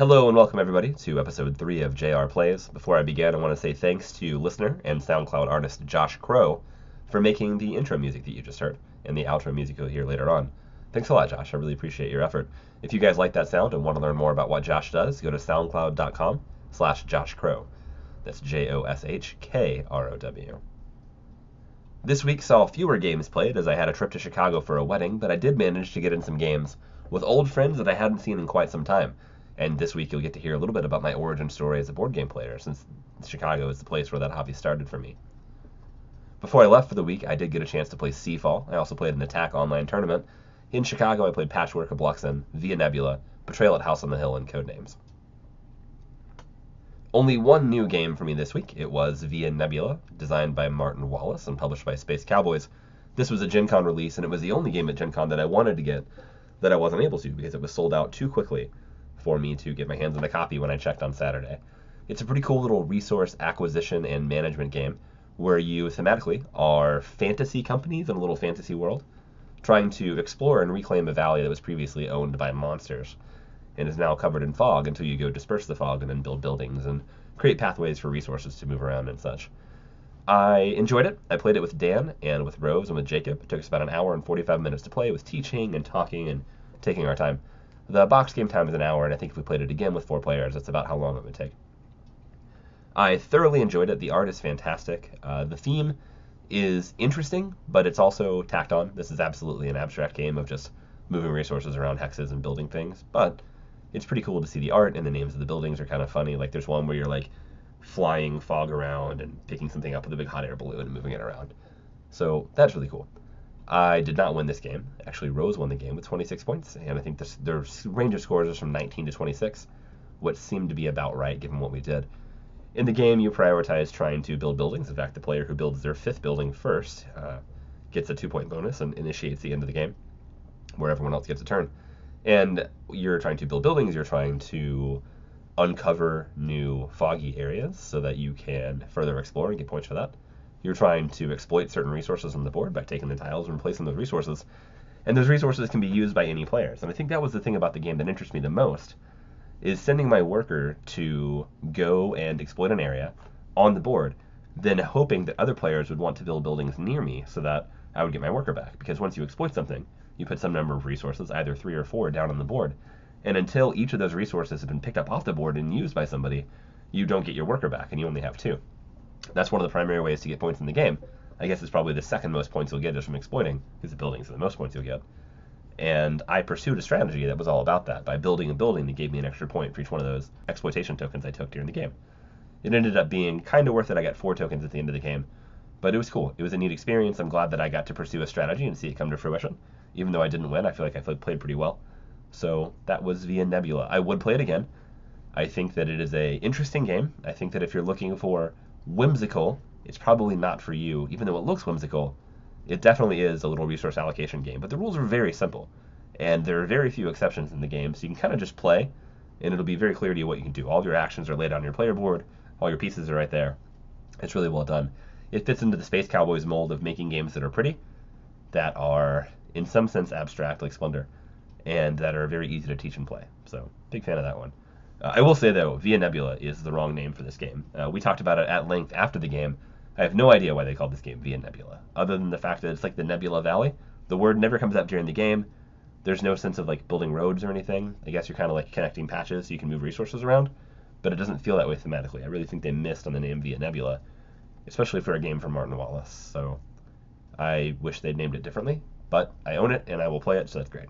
Hello and welcome everybody to episode 3 of JR Plays. Before I begin, I want to say thanks to listener and SoundCloud artist Josh Krow for making the intro music that you just heard and the outro music you'll hear later on. Thanks a lot, Josh. I really appreciate your effort. If you guys like that sound and want to learn more about what Josh does, go to soundcloud.com slash Josh Krow. That's J-O-S-H-K-R-O-W. This week saw fewer games played as I had a trip to Chicago for a wedding, but I did manage to get in some games with old friends that I hadn't seen in quite some time. And this week you'll get to hear a little bit about my origin story as a board game player, since Chicago is the place where that hobby started for me. Before I left for the week, I did get a chance to play Seafall. I also played a Tak online tournament. In Chicago, I played Patchwork Abluxxen, Via Nebula, Betrayal at House on the Hill, and Codenames. Only one new game for me this week. It was Via Nebula, designed by Martin Wallace and published by Space Cowboys. This was a Gen Con release, and it was the only game at Gen Con that I wanted to get that I wasn't able to because it was sold out too quickly for me to get my hands on a copy when I checked on Saturday. It's a pretty cool little resource acquisition and management game where you thematically are fantasy companies in a little fantasy world trying to explore and reclaim a valley that was previously owned by monsters and is now covered in fog until you go disperse the fog and then build buildings and create pathways for resources to move around and such. I enjoyed it. I played it with Dan and with Rose and with Jacob. It took us about an hour and 45 minutes to play with teaching and talking and taking our time. The box game time is an hour, and I think if we played it again with four players, that's about how long it would take. I thoroughly enjoyed it. The art is fantastic. Uh, the theme is interesting, but it's also tacked on. This is absolutely an abstract game of just moving resources around hexes and building things, but it's pretty cool to see the art and the names of the buildings are kind of funny. Like there's one where you're like flying fog around and picking something up with a big hot air balloon and moving it around. So that's really cool. I did not win this game. Actually, Rose won the game with 26 points, and I think this, their range of scores is from 19 to 26, what seemed to be about right given what we did. In the game, you prioritize trying to build buildings. In fact, the player who builds their fifth building first uh, gets a two point bonus and initiates the end of the game, where everyone else gets a turn. And you're trying to build buildings, you're trying to uncover new foggy areas so that you can further explore and get points for that. You're trying to exploit certain resources on the board by taking the tiles and replacing those resources. And those resources can be used by any players. And I think that was the thing about the game that interests me the most is sending my worker to go and exploit an area on the board, then hoping that other players would want to build buildings near me so that I would get my worker back. Because once you exploit something, you put some number of resources, either three or four, down on the board. And until each of those resources have been picked up off the board and used by somebody, you don't get your worker back, and you only have two. That's one of the primary ways to get points in the game. I guess it's probably the second most points you'll get is from exploiting, because the buildings are the most points you'll get. And I pursued a strategy that was all about that. By building a building that gave me an extra point for each one of those exploitation tokens I took during the game. It ended up being kind of worth it. I got four tokens at the end of the game. But it was cool. It was a neat experience. I'm glad that I got to pursue a strategy and see it come to fruition even though I didn't win, I feel like I played pretty well. So that was Via Nebula. I would play it again. I think that it is a interesting game. I think that if you're looking for whimsical, it's probably not for you, even though it looks whimsical. It definitely is a little resource allocation game, but the rules are very simple, and there are very few exceptions in the game, so you can kind of just play, and it'll be very clear to you what you can do. All of your actions are laid out on your player board, all your pieces are right there. It's really well done. It fits into the Space Cowboys mold of making games that are pretty, that are in some sense abstract like Splendor, and that are very easy to teach and play. So big fan of that one. Uh, I will say though, Via Nebula is the wrong name for this game. Uh, we talked about it at length after the game. I have no idea why they called this game Via Nebula, other than the fact that it's like the Nebula Valley. The word never comes up during the game. There's no sense of like building roads or anything. I guess you're kind of like connecting patches so you can move resources around, but it doesn't feel that way thematically. I really think they missed on the name Via Nebula, especially for a game from Martin Wallace. So I wish they'd named it differently, but I own it and I will play it, so that's great.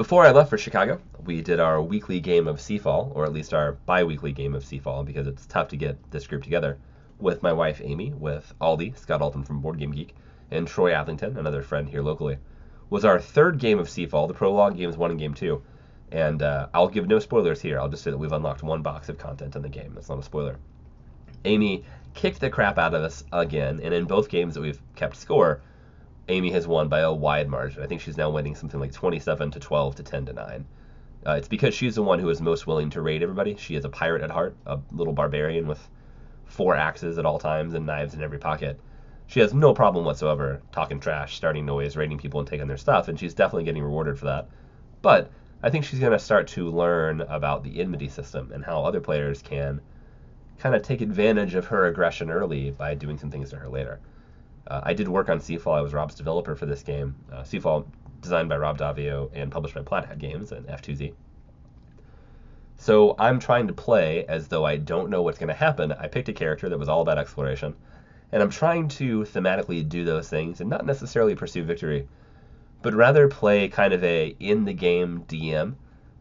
Before I left for Chicago, we did our weekly game of Seafall, or at least our bi weekly game of Seafall, because it's tough to get this group together, with my wife Amy, with Aldie, Scott Alden from Board Game Geek, and Troy Adlington, another friend here locally. Was our third game of Seafall, the prologue games one and game two. And uh, I'll give no spoilers here. I'll just say that we've unlocked one box of content in the game. That's not a spoiler. Amy kicked the crap out of us again, and in both games that we've kept score, Amy has won by a wide margin. I think she's now winning something like 27 to 12 to 10 to 9. Uh, it's because she's the one who is most willing to raid everybody. She is a pirate at heart, a little barbarian with four axes at all times and knives in every pocket. She has no problem whatsoever talking trash, starting noise, raiding people, and taking their stuff, and she's definitely getting rewarded for that. But I think she's going to start to learn about the enmity system and how other players can kind of take advantage of her aggression early by doing some things to her later. Uh, I did work on Seafall. I was Rob's developer for this game. Uh, Seafall, designed by Rob Daviau and published by Plaid Hat Games and F2Z. So I'm trying to play as though I don't know what's going to happen. I picked a character that was all about exploration, and I'm trying to thematically do those things and not necessarily pursue victory, but rather play kind of a in the game DM,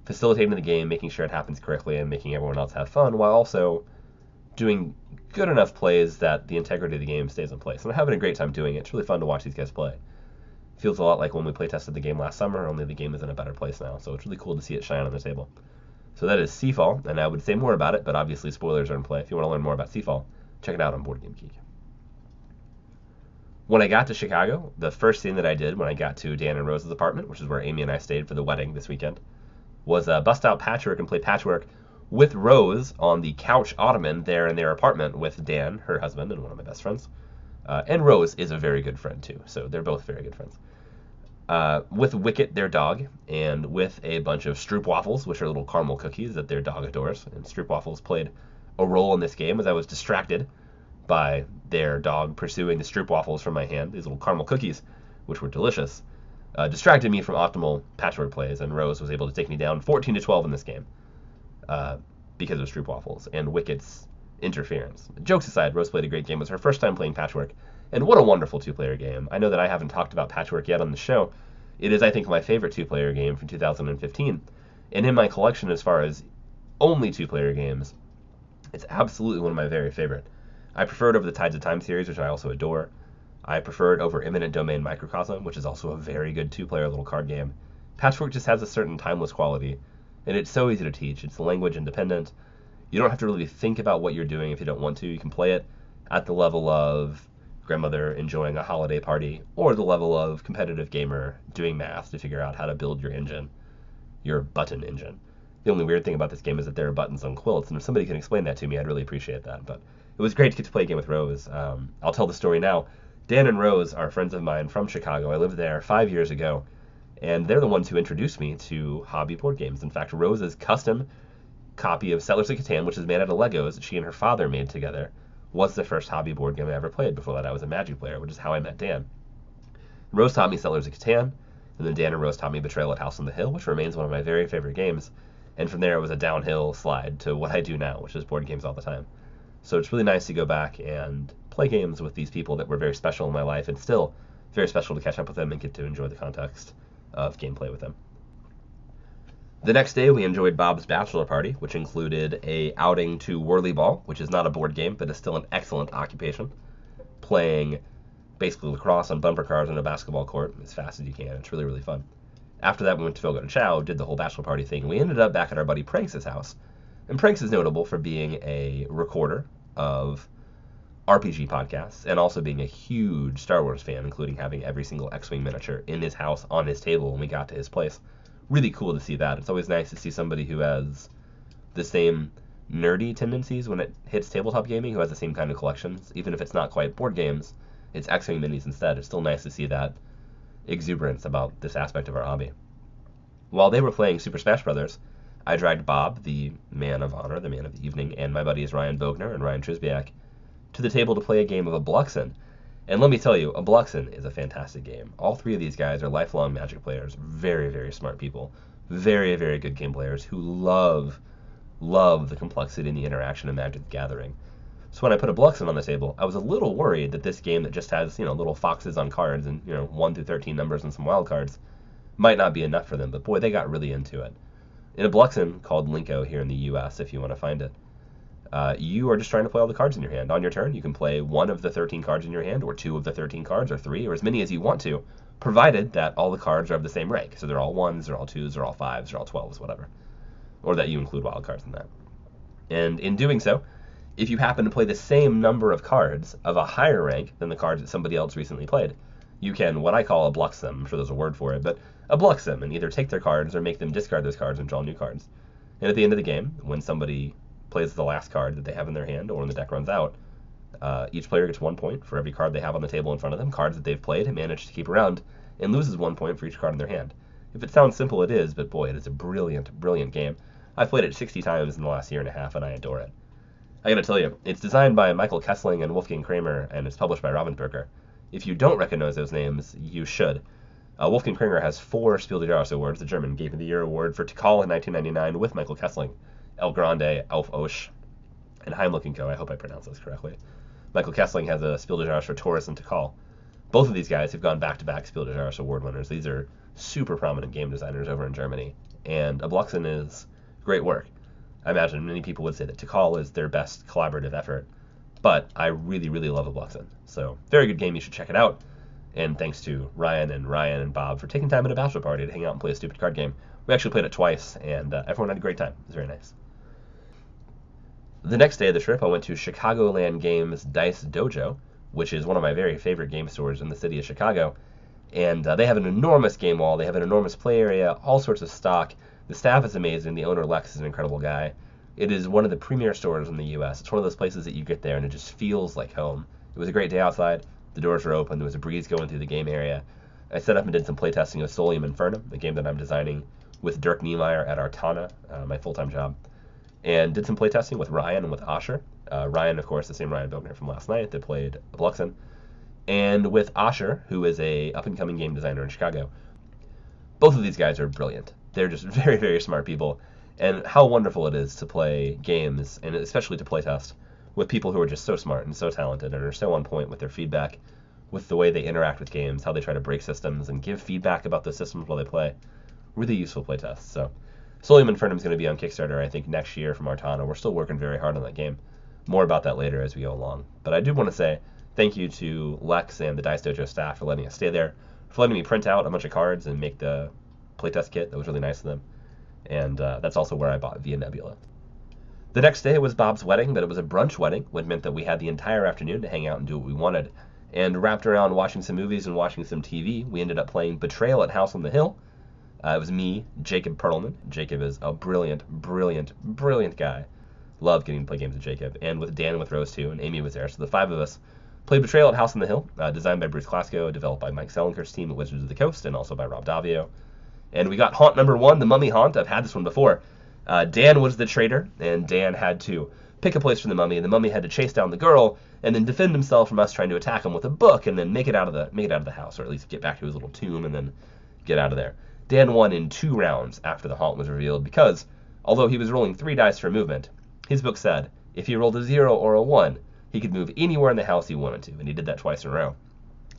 facilitating the game, making sure it happens correctly, and making everyone else have fun, while also doing good enough plays that the integrity of the game stays in place. And I'm having a great time doing it. It's really fun to watch these guys play. Feels a lot like when we play tested the game last summer, only the game is in a better place now. So it's really cool to see it shine on the table. So that is Seafall, and I would say more about it, but obviously spoilers are in play. If you want to learn more about Seafall, check it out on Board Game Geek. When I got to Chicago, the first thing that I did when I got to Dan and Rose's apartment, which is where Amy and I stayed for the wedding this weekend, was uh, bust out patchwork and play patchwork with Rose on the couch ottoman there in their apartment with Dan, her husband, and one of my best friends. Uh, and Rose is a very good friend too, so they're both very good friends uh, with Wicket, their dog, and with a bunch of Stroopwafels, which are little caramel cookies that their dog adores. And Stroopwafels played a role in this game as I was distracted by their dog pursuing the Stroopwafels from my hand, these little caramel cookies, which were delicious, uh, distracted me from optimal patchwork plays, and Rose was able to take me down 14 to 12 in this game uh, because of Stroopwafels and Wicket's interference. Jokes aside, Rose played a great game. It was her first time playing patchwork, and what a wonderful two player game. I know that I haven't talked about Patchwork yet on the show. It is, I think, my favorite two player game from 2015. And in my collection, as far as only two player games, it's absolutely one of my very favorite. I prefer it over the Tides of Time series, which I also adore. I prefer it over Eminent Domain Microcosm, which is also a very good two player little card game. Patchwork just has a certain timeless quality, and it's so easy to teach. It's language independent. You don't have to really think about what you're doing if you don't want to. You can play it at the level of grandmother enjoying a holiday party, or the level of competitive gamer doing math to figure out how to build your engine, your button engine. The only weird thing about this game is that there are buttons on quilts, and if somebody can explain that to me, I'd really appreciate that. But it was great to get to play a game with Rose. Um, I'll tell the story now. Dan and Rose are friends of mine from Chicago. I lived there five years ago, and they're the ones who introduced me to hobby board games. In fact, Rose's custom copy of Settlers of Catan, which is made out of Legos that she and her father made together, was the first hobby board game I ever played. Before that, I was a Magic player, which is how I met Dan. Rose taught me Settlers of Catan, and then Dan and Rose taught me Betrayal at House on the Hill, which remains one of my very favorite games. And from there, it was a downhill slide to what I do now, which is board games all the time. So it's really nice to go back and play games with these people that were very special in my life, and still very special to catch up with them and get to enjoy the context of gameplay with them. The next day, we enjoyed Bob's bachelor party, which included a outing to Whirly Ball, which is not a board game, but is still an excellent occupation. Playing basically lacrosse on bumper cars on a basketball court as fast as you can. It's really, really fun. After that, we went to Fogo de Chao, did the whole bachelor party thing. We ended up back at our buddy Pranks' house. And Pranks is notable for being a recorder of RPG podcasts and also being a huge Star Wars fan, including having every single X Wing miniature in his house on his table when we got to his place really cool to see that. It's always nice to see somebody who has the same nerdy tendencies when it hits tabletop gaming, who has the same kind of collections, even if it's not quite board games, it's X-Wing minis instead. It's still nice to see that exuberance about this aspect of our hobby. While they were playing Super Smash Brothers, I dragged Bob, the man of honor, the man of the evening, and my buddies Ryan Bogner and Ryan Trisbiak to the table to play a game of Abluxxen, and let me tell you, Abluxxen is a fantastic game. All three of these guys are lifelong Magic players, very, very smart people, very, very good game players who love, love the complexity and the interaction of Magic the Gathering. So when I put Abluxxen on the table, I was a little worried that this game that just has, you know, little foxes on cards and, you know, 1 through 13 numbers and some wild cards might not be enough for them, but boy, they got really into it. In Abluxxen, called Linko here in the US if you want to find it, uh, you are just trying to play all the cards in your hand. On your turn, you can play one of the 13 cards in your hand, or two of the 13 cards, or three, or as many as you want to, provided that all the cards are of the same rank. So they're all ones, they're all twos, they're all fives, they're all twelves, whatever. Or that you include wild cards in that. And in doing so, if you happen to play the same number of cards of a higher rank than the cards that somebody else recently played, you can what I call ablux them. I'm sure there's a word for it, but ablux them and either take their cards or make them discard those cards and draw new cards. And at the end of the game, when somebody plays the last card that they have in their hand, or when the deck runs out, uh, each player gets one point for every card they have on the table in front of them. Cards that they've played and managed to keep around, and loses one point for each card in their hand. If it sounds simple, it is, but boy, it is a brilliant, brilliant game. I've played it 60 times in the last year and a half, and I adore it. I gotta tell you, it's designed by Michael Kiesling and Wolfgang Kramer, and it's published by Ravensburger. If you don't recognize those names, you should. Uh, Wolfgang Kramer has four Spiel des Jahres awards. The German Game of the Year award for Tikal in 1999 with Michael Kiesling, El Grande, Auf Achse, and Heimlich & Co. I hope I pronounced those correctly. Michael Kiesling has a Spiel des Jahres for Torres and Tikal. Both of these guys have gone back-to-back Spiel des Jahres award winners. These are super prominent game designers over in Germany, and Abluxxen is great work. I imagine many people would say that Tikal is their best collaborative effort, but I really, really love Abluxxen. So, very good game. You should check it out. And thanks to Ryan and Ryan and Bob for taking time at a bachelor party to hang out and play a stupid card game. We actually played it twice, and uh, everyone had a great time. It was very nice. The next day of the trip, I went to Chicagoland Games Dice Dojo, which is one of my very favorite game stores in the city of Chicago. And uh, they have an enormous game wall. They have an enormous play area, all sorts of stock. The staff is amazing. The owner, Lex, is an incredible guy. It is one of the premier stores in the U.S. It's one of those places that you get there and it just feels like home. It was a great day outside. The doors were open. There was a breeze going through the game area. I set up and did some playtesting of Solium Infernum, the game that I'm designing with Dirk Knemeyer at Artana, uh, my full-time job, and did some playtesting with Ryan and with Asher. Uh, Ryan, of course, the same Ryan Bogner from last night that played Bluxen, and with Asher, who is a up-and-coming game designer in Chicago. Both of these guys are brilliant. They're just very, very smart people, and how wonderful it is to play games, and especially to playtest with people who are just so smart and so talented and are so on point with their feedback, with the way they interact with games, how they try to break systems and give feedback about the systems while they play. Really useful playtests. So, Solium Infernum is going to be on Kickstarter, I think, next year from Artana. We're still working very hard on that game. More about that later as we go along. But I do want to say thank you to Lex and the Dice Dojo staff for letting us stay there, for letting me print out a bunch of cards and make the playtest kit. That was really nice of them. And uh, that's also where I bought Via Nebula. The next day was Bob's wedding, but it was a brunch wedding, which meant that we had the entire afternoon to hang out and do what we wanted. And wrapped around watching some movies and watching some TV, we ended up playing Betrayal at House on the Hill. Uh, it was me, Jacob Perlman. Jacob is a brilliant, brilliant, brilliant guy. Love getting to play games with Jacob. And with Dan with Rose too, and Amy was there. So the five of us played Betrayal at House on the Hill, uh, designed by Bruce Glassco, developed by Mike Selinker's team at Wizards of the Coast, and also by Rob Daviau. And we got haunt number one, the mummy haunt. I've had this one before. Uh, Dan was the traitor, and Dan had to pick a place for the mummy, and the mummy had to chase down the girl and then defend himself from us trying to attack him with a book, and then make it out of the make it out of the house, or at least get back to his little tomb and then get out of there. Dan won in two rounds after the haunt was revealed because, although he was rolling three dice for movement, his book said if he rolled a zero or a one, he could move anywhere in the house he wanted to, and he did that twice in a row.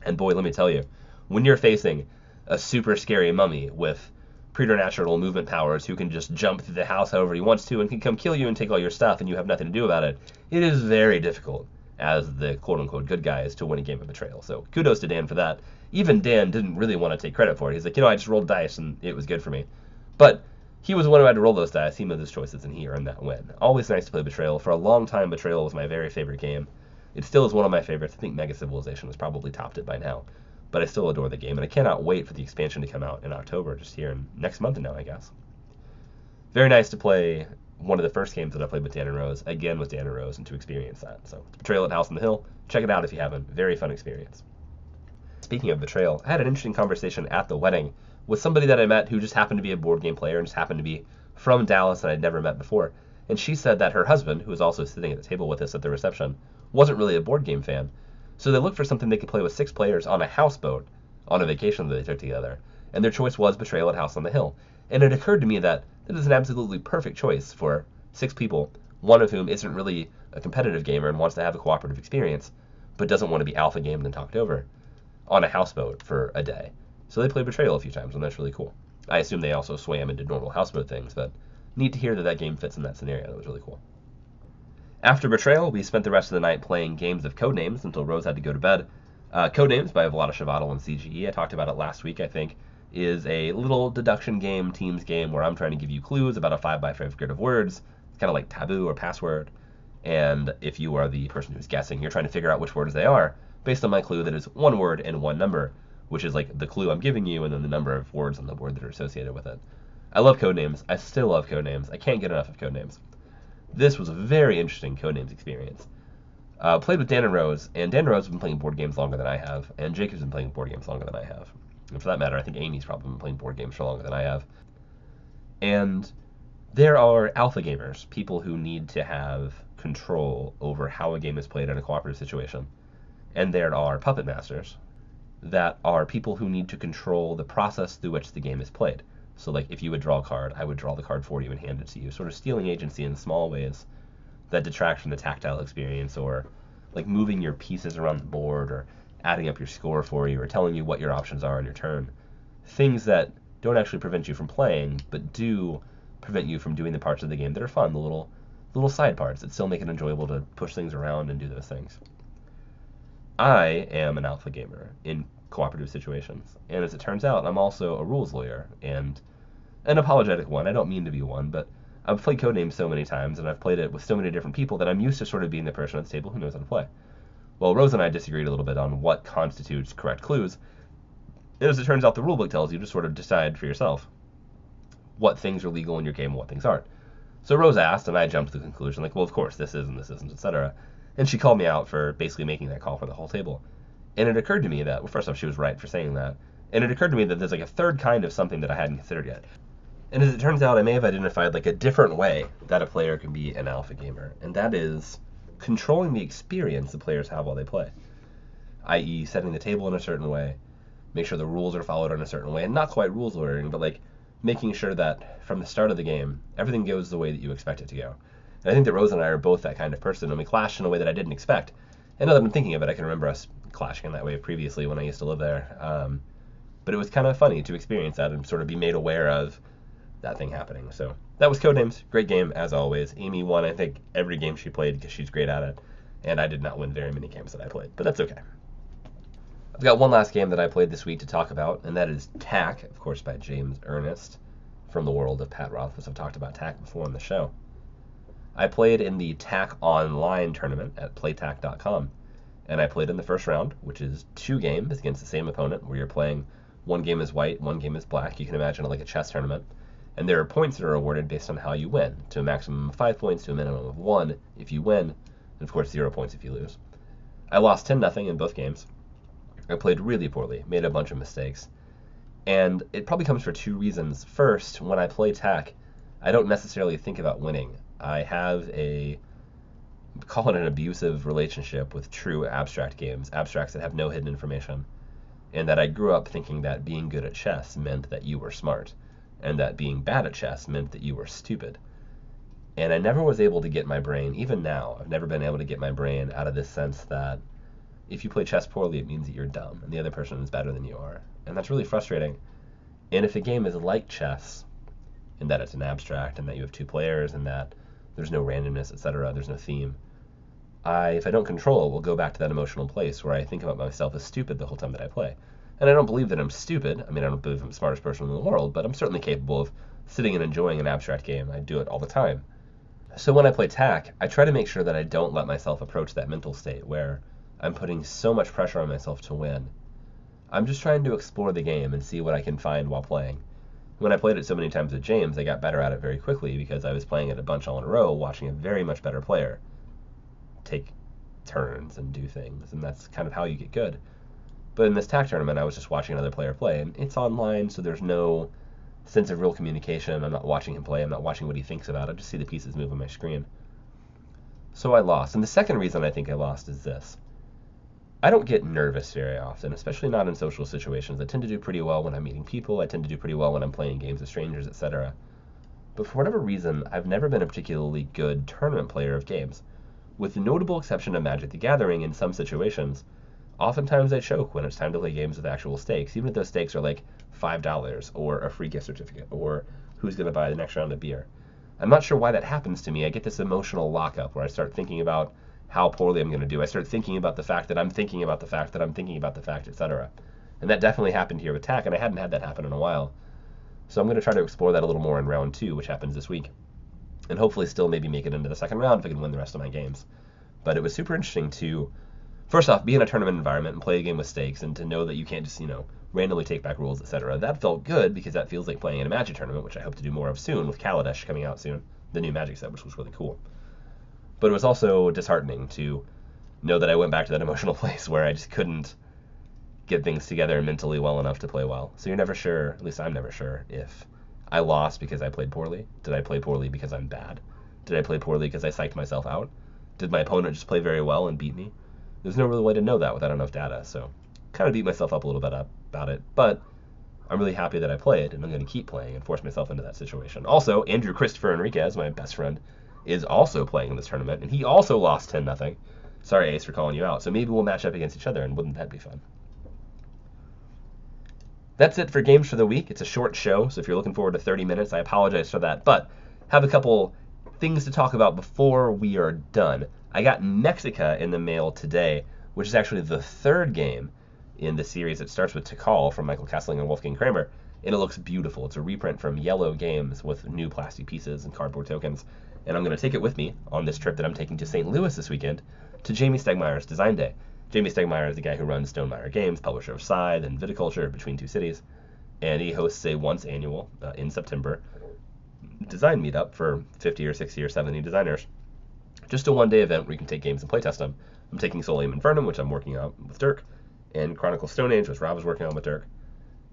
And boy, let me tell you, when you're facing a super scary mummy with preternatural movement powers who can just jump through the house however he wants to and can come kill you and take all your stuff and you have nothing to do about it, it is very difficult as the quote unquote good guys to win a game of betrayal. So kudos to Dan for that. Even Dan didn't really want to take credit for it. He's like, you know, I just rolled dice and it was good for me. But he was the one who had to roll those dice. He made those choices and he earned that win. Always nice to play Betrayal. For a long time, Betrayal was my very favorite game. It still is one of my favorites. I think Mega Civilization has probably topped it by now but I still adore the game, and I cannot wait for the expansion to come out in October, just here in next month now, I guess. Very nice to play one of the first games that I played with Dan and Rose, again with Dan and Rose, and to experience that. So, Betrayal at House on the Hill, check it out if you haven't. Very fun experience. Speaking of Betrayal, I had an interesting conversation at the wedding with somebody that I met who just happened to be a board game player and just happened to be from Dallas and I'd never met before. And she said that her husband, who was also sitting at the table with us at the reception, wasn't really a board game fan, so they looked for something they could play with six players on a houseboat on a vacation that they took together, and their choice was Betrayal at House on the Hill. And it occurred to me that that is an absolutely perfect choice for six people, one of whom isn't really a competitive gamer and wants to have a cooperative experience, but doesn't want to be alpha gamed and talked over on a houseboat for a day. So they played Betrayal a few times, and that's really cool. I assume they also swam and did normal houseboat things, but neat to hear that that game fits in that scenario. That was really cool. After Betrayal, we spent the rest of the night playing games of Codenames until Rose had to go to bed. Uh, Codenames by Vlaada Chvátil and CGE, I talked about it last week, I think, is a little deduction game, teams game, where I'm trying to give you clues about a 5x5 grid of words. It's kind of like taboo or password. And if you are the person who's guessing, you're trying to figure out which words they are based on my clue that is one word and one number, which is like the clue I'm giving you and then the number of words on the board that are associated with it. I love Codenames. I still love Codenames. I can't get enough of Codenames. This was a very interesting Codenames experience. Uh, played with Dan and Rose, and Dan and Rose have been playing board games longer than I have, and Jacob's been playing board games longer than I have. And for that matter, I think Amy's probably been playing board games for longer than I have. And there are alpha gamers, people who need to have control over how a game is played in a cooperative situation. And there are puppet masters that are people who need to control the process through which the game is played. So, like, if you would draw a card, I would draw the card for you and hand it to you, sort of stealing agency in small ways that detract from the tactile experience, or like moving your pieces around the board, or adding up your score for you, or telling you what your options are on your turn. Things that don't actually prevent you from playing, but do prevent you from doing the parts of the game that are fun, the little little side parts that still make it enjoyable to push things around and do those things. I am an alpha gamer in cooperative situations, and as it turns out, I'm also a rules lawyer and an apologetic one. I don't mean to be one, but I've played Codenames so many times and I've played it with so many different people that I'm used to sort of being the person at the table who knows how to play. Well, Rose and I disagreed a little bit on what constitutes correct clues. As it turns out, the rulebook tells you to sort of decide for yourself what things are legal in your game and what things aren't. So Rose asked, and I jumped to the conclusion, like, well, of course, this is and this isn't, etc. And she called me out for basically making that call for the whole table. And it occurred to me that, well, first off, she was right for saying that. And it occurred to me that there's like a third kind of something that I hadn't considered yet. And as it turns out, I may have identified like a different way that a player can be an alpha gamer, and that is controlling the experience the players have while they play. I.e., setting the table in a certain way, make sure the rules are followed in a certain way, and not quite rules lawyering, but like making sure that from the start of the game, everything goes the way that you expect it to go. And I think that Rose and I are both that kind of person, and we clash in a way that I didn't expect. And now that I'm thinking of it, I can remember us clashing in that way previously when I used to live there. Um, but it was kind of funny to experience that and sort of be made aware of that thing happening. So that was Codenames. Great game as always. Amy won, I think, every game she played because she's great at it, and I did not win very many games that I played, but that's okay. I've got one last game that I played this week to talk about, and that is Tak, of course, by James Ernest from the world of Pat Rothfuss. I've talked about Tak before on the show. I played in the Tak Online tournament at playtak.com, and I played in the first round, which is two games against the same opponent, where you're playing one game is white, one game is black. You can imagine it like a chess tournament. And there are points that are awarded based on how you win, to a maximum of five points to a minimum of one if you win, and of course zero points if you lose. I lost 10 0 in both games. I played really poorly, made a bunch of mistakes. And it probably comes for two reasons. First, when I play Tak, I don't necessarily think about winning. I have a call it an abusive relationship with true abstract games, abstracts that have no hidden information, and that I grew up thinking that being good at chess meant that you were smart, and that being bad at chess meant that you were stupid. And I never was able to get my brain, even now, I've never been able to get my brain out of this sense that if you play chess poorly, it means that you're dumb and the other person is better than you are. And that's really frustrating. And if a game is like chess, in that it's an abstract and that you have two players and that there's no randomness, etc., there's no theme, I, if I don't control will go back to that emotional place where I think about myself as stupid the whole time that I play. And I don't believe that I'm stupid. I mean, I don't believe I'm the smartest person in the world, but I'm certainly capable of sitting and enjoying an abstract game. I do it all the time. So when I play Tak, I try to make sure that I don't let myself approach that mental state where I'm putting so much pressure on myself to win. I'm just trying to explore the game and see what I can find while playing. When I played it so many times with James, I got better at it very quickly because I was playing it a bunch all in a row, watching a very much better player take turns and do things, and that's kind of how you get good. But in this Tak tournament, I was just watching another player play, and it's online, so there's no sense of real communication. I'm not watching him play. I'm not watching what he thinks about. I just see the pieces move on my screen. So I lost. And the second reason I think I lost is this. I don't get nervous very often, especially not in social situations. I tend to do pretty well when I'm meeting people. I tend to do pretty well when I'm playing games with strangers, etc. But for whatever reason, I've never been a particularly good tournament player of games. With the notable exception of Magic the Gathering in some situations, oftentimes I choke when it's time to play games with actual stakes, even if those stakes are like $5 or a free gift certificate or who's going to buy the next round of beer. I'm not sure why that happens to me. I get this emotional lockup where I start thinking about how poorly I'm going to do. I start thinking about the fact that I'm thinking about the fact that I'm thinking about the fact, etc. And that definitely happened here with Tak, and I hadn't had that happen in a while. So I'm going to try to explore that a little more in round two, which happens this week. And hopefully still maybe make it into the second round if I can win the rest of my games. But it was super interesting to, first off, be in a tournament environment and play a game with stakes and to know that you can't just, you know, randomly take back rules, etc. That felt good because that feels like playing in a Magic tournament, which I hope to do more of soon with Kaladesh coming out soon, the new Magic set, which was really cool. But it was also disheartening to know that I went back to that emotional place where I just couldn't get things together mentally well enough to play well. So you're never sure, at least I'm never sure, if I lost because I played poorly. Did I play poorly because I'm bad? Did I play poorly because I psyched myself out? Did my opponent just play very well and beat me? There's no real way to know that without enough data, so kind of beat myself up a little bit about it. But I'm really happy that I played, and I'm going to keep playing and force myself into that situation. Also, Andrew Christopher Enriquez, my best friend, is also playing in this tournament, and he also lost 10 0 Sorry, Ace, for calling you out. So maybe we'll match up against each other, and wouldn't that be fun? That's it for games for the week. It's a short show, so if you're looking forward to 30 minutes, I apologize for that. But have a couple things to talk about before we are done. I got Mexica in the mail today, which is actually the third game in the series. It starts with Tikal from Michael Kiesling and Wolfgang Kramer, and it looks beautiful. It's a reprint from Yellow Games with new plastic pieces and cardboard tokens. And I'm going to take it with me on this trip that I'm taking to St. Louis this weekend to Jamey Stegmaier's Design Day. Jamie Stegmaier is the guy who runs Stonemaier Games, publisher of Scythe and Viticulture between two cities, and he hosts a once annual uh, in September design meetup for 50 or 60 or 70 designers. Just a one day event where you can take games and playtest them. I'm taking Solium Infernum, which I'm working on with Dirk, and Chronicle Stone Age, which Rob is working on with Dirk.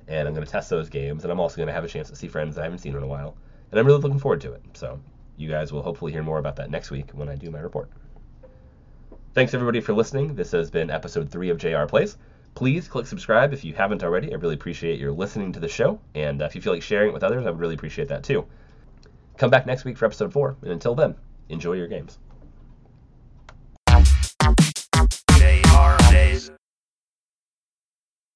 And I'm going to test those games, and I'm also going to have a chance to see friends that I haven't seen in a while. And I'm really looking forward to it. So you guys will hopefully hear more about that next week when I do my report. Thanks everybody for listening. This has been episode three of JR Plays. Please click subscribe if you haven't already. I really appreciate your listening to the show. And uh, if you feel like sharing it with others, I would really appreciate that too. Come back next week for episode four. And until then, enjoy your games.